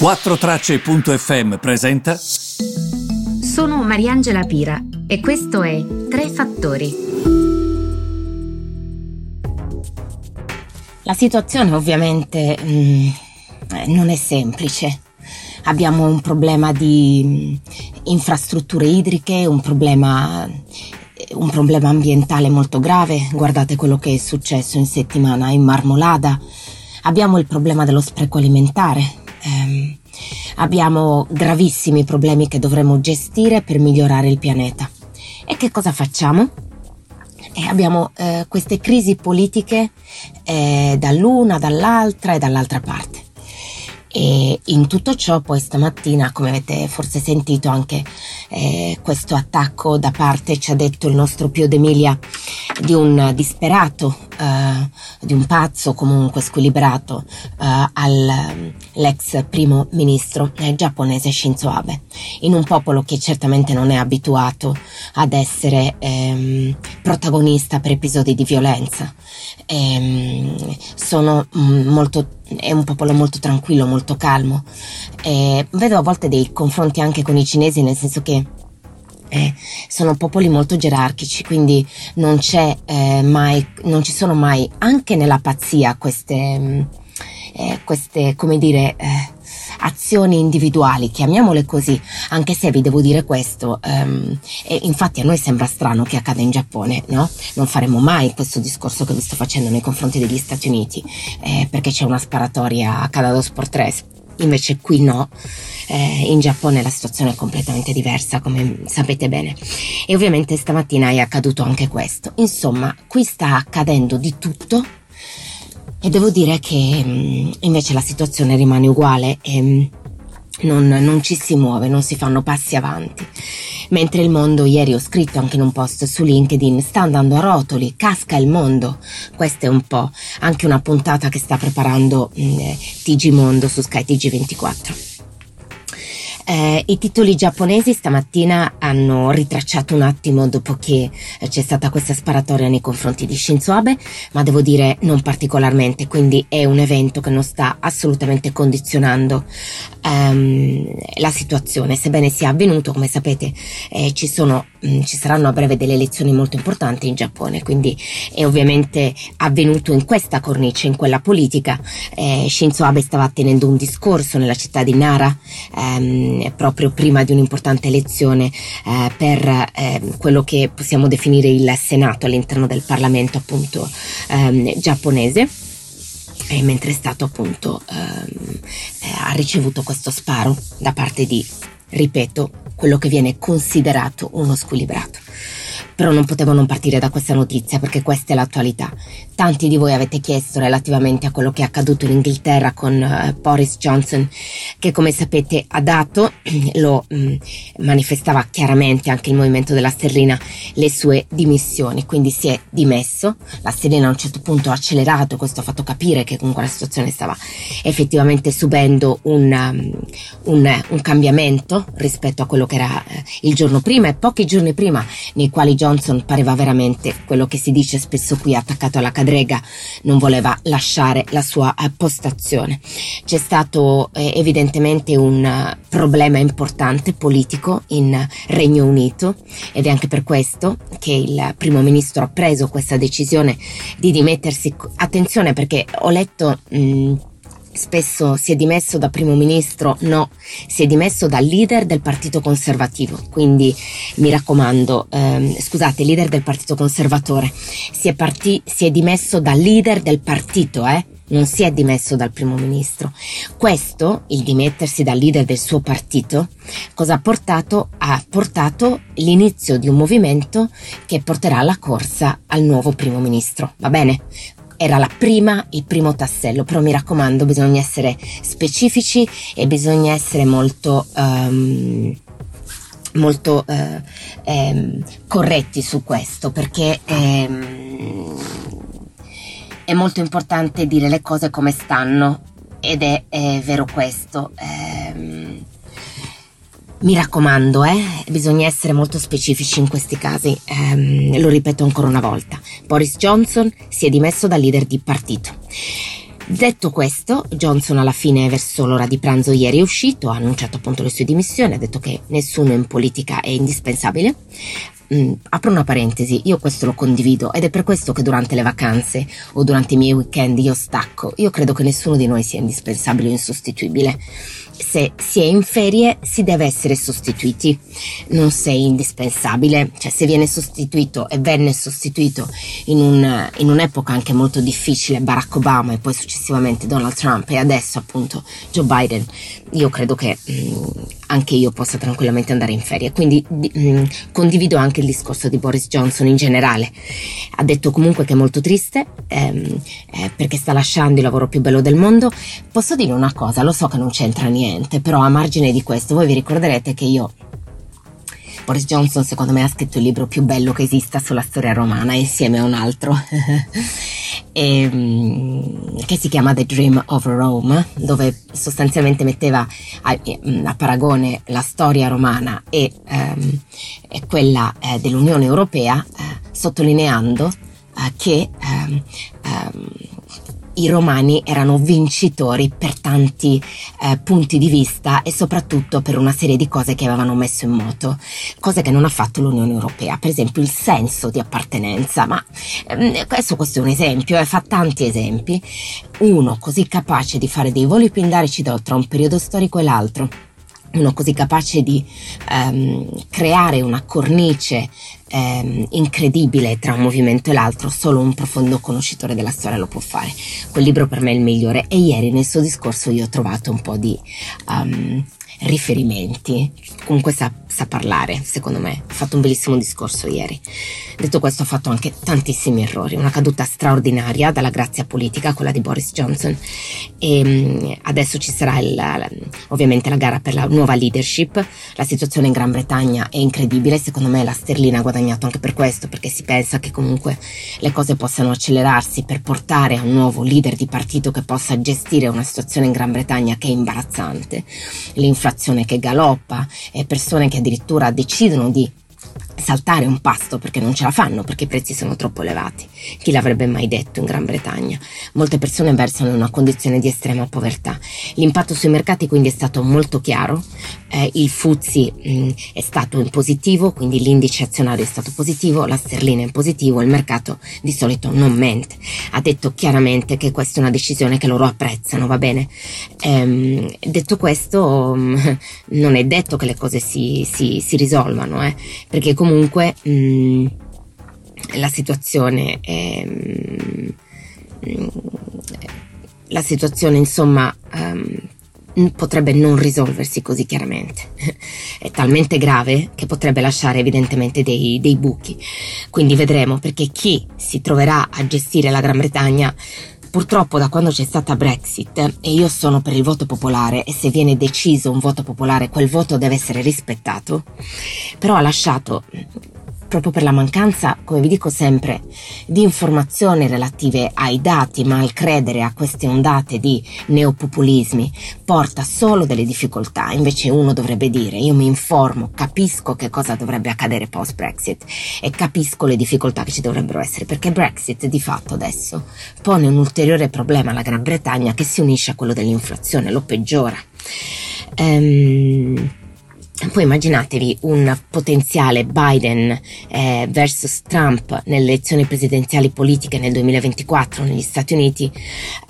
4Tracce.fm presenta. Sono Mariangela Pira e questo è Tre Fattori. La situazione ovviamente mh, mm, non è semplice. Abbiamo un problema di mm, infrastrutture idriche, un problema, un problema ambientale molto grave. Guardate quello che è successo in settimana in Marmolada. Abbiamo il problema dello spreco alimentare ehm, abbiamo gravissimi problemi che dovremo gestire per migliorare il pianeta. E che cosa facciamo? E abbiamo eh, queste crisi politiche eh, dall'una, dall'altra e dall'altra parte. E in tutto ciò poi stamattina, come avete forse sentito anche eh, questo attacco da parte, ci ha detto il nostro Pio D'Emilia, di un disperato, eh, di un pazzo comunque squilibrato eh, all'ex primo ministro eh, giapponese Shinzo Abe, in un popolo che certamente non è abituato ad essere ehm, protagonista per episodi di violenza. Ehm, sono mm, molto è un popolo molto tranquillo, molto calmo. Eh, vedo a volte dei confronti anche con i cinesi, nel senso che eh, sono popoli molto gerarchici, quindi non c'è eh, mai, non ci sono mai, anche nella pazzia, queste, mm, eh, queste come dire, eh, azioni individuali, chiamiamole così, anche se vi devo dire questo, um, e infatti a noi sembra strano che accada in Giappone, no? Non faremo mai questo discorso che vi sto facendo nei confronti degli Stati Uniti, eh, perché c'è una sparatoria a Cadado Sport 3, invece qui no. Eh, in Giappone la situazione è completamente diversa, come sapete bene. E ovviamente stamattina è accaduto anche questo. Insomma, qui sta accadendo di tutto e devo dire che mm, invece la situazione rimane uguale e mm, non, non, ci si muove, non si fanno passi avanti. Mentre il mondo, ieri ho scritto anche in un post su LinkedIn, sta andando a rotoli, casca il mondo. Questa è un po' anche una puntata che sta preparando mm, TG Mondo su Sky TG24. Eh, I titoli giapponesi stamattina hanno ritracciato un attimo dopo che eh, c'è stata questa sparatoria nei confronti di Shinzo Abe, ma devo dire non particolarmente, quindi è un evento che non sta assolutamente condizionando ehm, la situazione. Sebbene sia avvenuto, come sapete, eh, ci, sono, ci saranno a breve delle elezioni molto importanti in Giappone, quindi è ovviamente avvenuto in questa cornice, in quella politica. Eh, Shinzo Abe stava tenendo un discorso nella città di Nara. Ehm, proprio prima di un'importante elezione eh, per eh, quello che possiamo definire il Senato all'interno del Parlamento appunto ehm, giapponese. E mentre è stato appunto ehm, eh, ha ricevuto questo sparo da parte di, ripeto, quello che viene considerato uno squilibrato. Però non potevo non partire da questa notizia perché questa è l'attualità. Tanti di voi avete chiesto relativamente a quello che è accaduto in Inghilterra con uh, Boris Johnson, che come sapete ha dato, lo mh, mm, manifestava chiaramente anche il movimento della sterlina, le sue dimissioni. Quindi si è dimesso. La sterlina a un certo punto ha accelerato, questo ha fatto capire che comunque la situazione stava effettivamente subendo un, um, un, un cambiamento rispetto a quello che era uh, il giorno prima e pochi giorni prima nei quali Johnson Johnson pareva veramente quello che si dice spesso qui attaccato alla cadrega, non voleva lasciare la sua postazione. C'è stato eh, evidentemente un uh, problema importante politico in Regno Unito ed è anche per questo che il primo ministro ha preso questa decisione di dimettersi. Attenzione perché ho letto mh, Spesso si è dimesso da primo ministro, no, si è dimesso da leader del partito conservativo, quindi mi raccomando, ehm, scusate, leader del partito conservatore, si è, parti- si è dimesso da leader del partito, eh? non si è dimesso dal primo ministro. Questo, il dimettersi dal leader del suo partito, cosa ha portato? Ha portato l'inizio di un movimento che porterà alla corsa al nuovo primo ministro. Va bene? Era la prima, il primo tassello, però mi raccomando bisogna essere specifici e bisogna essere molto... Um, molto eh, ehm, corretti su questo perché ehm, è molto importante dire le cose come stanno ed è, è vero questo. Ehm, mi raccomando, eh, bisogna essere molto specifici in questi casi. Um, lo ripeto ancora una volta. Boris Johnson si è dimesso da leader di partito. Detto questo, Johnson alla fine verso l'ora di pranzo ieri è uscito, ha annunciato appunto le sue dimissioni, ha detto che nessuno in politica è indispensabile. Mm, apro una parentesi, io questo lo condivido ed è per questo che durante le vacanze o durante i miei weekend io stacco. Io credo che nessuno di noi sia indispensabile o insostituibile se si è in ferie si deve essere sostituiti, non sei indispensabile, cioè se viene sostituito e venne sostituito in, un, in un'epoca anche molto difficile Barack Obama e poi successivamente Donald Trump e adesso appunto Joe Biden, io credo che mh, mm, anche io possa tranquillamente andare in ferie, quindi mh, mm, condivido anche il discorso di Boris Johnson in generale, ha detto comunque che è molto triste ehm, eh, perché sta lasciando il lavoro più bello del mondo, posso dire una cosa, lo so che non c'entra niente, però a margine di questo voi vi ricorderete che io Boris Johnson secondo me ha scritto il libro più bello che esista sulla storia romana insieme a un altro ehm, che si chiama The Dream of Rome dove sostanzialmente metteva a, a paragone la storia romana e, um, e quella eh, dell'Unione Europea eh, sottolineando eh, che um, um, i romani erano vincitori per tanti eh, punti di vista e soprattutto per una serie di cose che avevano messo in moto, cose che non ha fatto l'Unione Europea, per esempio il senso di appartenenza, ma eh, questo, questo, è un esempio, eh, fa tanti esempi, uno così capace di fare dei voli pindarici tra un periodo storico e l'altro uno così capace di um, creare una cornice um, incredibile tra un movimento e l'altro, solo un profondo conoscitore della storia lo può fare. Quel libro per me è il migliore e ieri nel suo discorso io ho trovato un po' di um, riferimenti. Comunque sa, sa, parlare, secondo me. Ha fatto un bellissimo discorso ieri. Detto questo, ha fatto anche tantissimi errori. Una caduta straordinaria dalla grazia politica, quella di Boris Johnson. E um, adesso ci sarà il, ovviamente la gara per la nuova leadership. La situazione in Gran Bretagna è incredibile. Secondo me la sterlina ha guadagnato anche per questo, perché si pensa che comunque le cose possano accelerarsi per portare a un nuovo leader di partito che possa gestire una situazione in Gran Bretagna che è imbarazzante. L'inflazione inflazione che galoppa persone che addirittura decidono di saltare un pasto perché non ce la fanno, perché i prezzi sono troppo elevati. Chi l'avrebbe mai detto in Gran Bretagna? Molte persone versano in una condizione di estrema povertà. L'impatto sui mercati quindi è stato molto chiaro, eh, il Fuzzi mh, è stato in positivo, quindi l'indice azionario è stato positivo, la sterlina è in positivo, il mercato di solito non mente. Ha detto chiaramente che questa è una decisione che loro apprezzano, va bene? Ehm, detto questo, mh, non è detto che le cose si, si, si risolvano, eh, perché comunque mh, la situazione è... la situazione insomma um, potrebbe non risolversi così chiaramente. È talmente grave che potrebbe lasciare evidentemente dei, dei buchi. Quindi vedremo perché chi si troverà a gestire la Gran Bretagna Purtroppo da quando c'è stata Brexit e io sono per il voto popolare e se viene deciso un voto popolare quel voto deve essere rispettato, però ha lasciato proprio per la mancanza, come vi dico sempre, di informazioni relative ai dati, ma al credere a queste ondate di neopopulismi porta solo delle difficoltà. Invece uno dovrebbe dire, io mi informo, capisco che cosa dovrebbe accadere post Brexit e capisco le difficoltà che ci dovrebbero essere, perché Brexit di fatto adesso pone un ulteriore problema alla Gran Bretagna che si unisce a quello dell'inflazione, lo peggiora. Um, poi immaginatevi un potenziale Biden eh, versus Trump nelle elezioni presidenziali politiche nel 2024 negli Stati Uniti,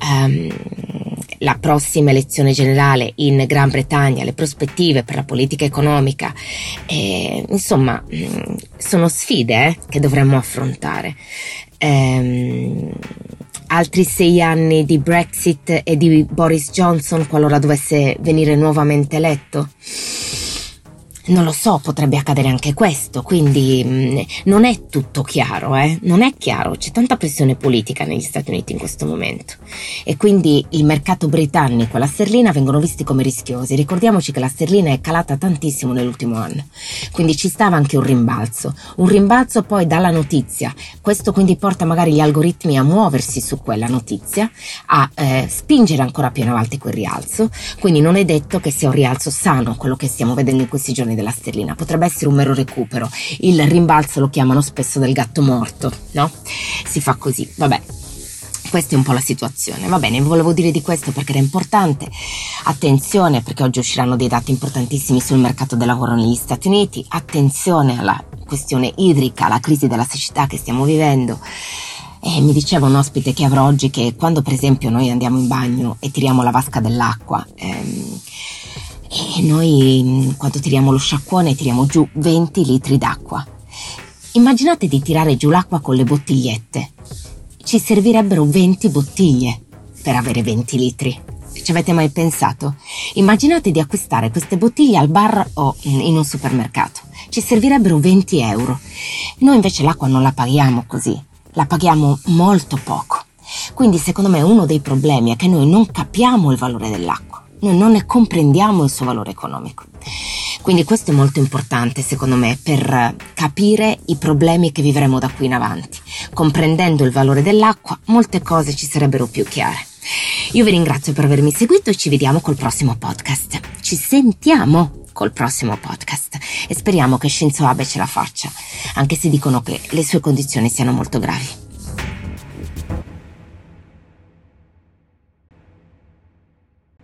um, la prossima elezione generale in Gran Bretagna, le prospettive per la politica economica, eh, insomma mm, sono sfide eh, che dovremmo affrontare. Um, altri sei anni di Brexit e di Boris Johnson qualora dovesse venire nuovamente eletto. Non lo so, potrebbe accadere anche questo, quindi mh, mm, non è tutto chiaro, eh? Non è chiaro, c'è tanta pressione politica negli Stati Uniti in questo momento e quindi il mercato britannico e la sterlina vengono visti come rischiosi. Ricordiamoci che la sterlina è calata tantissimo nell'ultimo anno, quindi ci stava anche un rimbalzo, un rimbalzo poi dalla notizia. Questo quindi porta magari gli algoritmi a muoversi su quella notizia, a eh, spingere ancora più in avanti quel rialzo, quindi non è detto che sia un rialzo sano quello che stiamo vedendo in questi giorni della sterlina, potrebbe essere un mero recupero. Il rimbalzo lo chiamano spesso del gatto morto, no? Si fa così, vabbè. questa è un po' la situazione. Va bene, volevo dire di questo perché era importante. Attenzione perché oggi usciranno dei dati importantissimi sul mercato del lavoro negli Stati Uniti. Attenzione alla questione idrica, alla crisi della siccità che stiamo vivendo. E mi diceva un ospite che avrò oggi che quando per esempio noi andiamo in bagno e tiriamo la vasca dell'acqua, ehm, e noi quando tiriamo lo sciacquone tiriamo giù 20 litri d'acqua. Immaginate di tirare giù l'acqua con le bottigliette. Ci servirebbero 20 bottiglie per avere 20 litri. Ci avete mai pensato? Immaginate di acquistare queste bottiglie al bar o in un supermercato. Ci servirebbero 20 euro. Noi invece l'acqua non la paghiamo così la paghiamo molto poco. Quindi secondo me uno dei problemi è che noi non capiamo il valore dell'acqua, noi non ne comprendiamo il suo valore economico. Quindi questo è molto importante secondo me per capire i problemi che vivremo da qui in avanti. Comprendendo il valore dell'acqua, molte cose ci sarebbero più chiare. Io vi ringrazio per avermi seguito e ci vediamo col prossimo podcast. Ci sentiamo col prossimo podcast e speriamo che Shinzo Abe ce la faccia, anche se dicono che le sue condizioni siano molto gravi.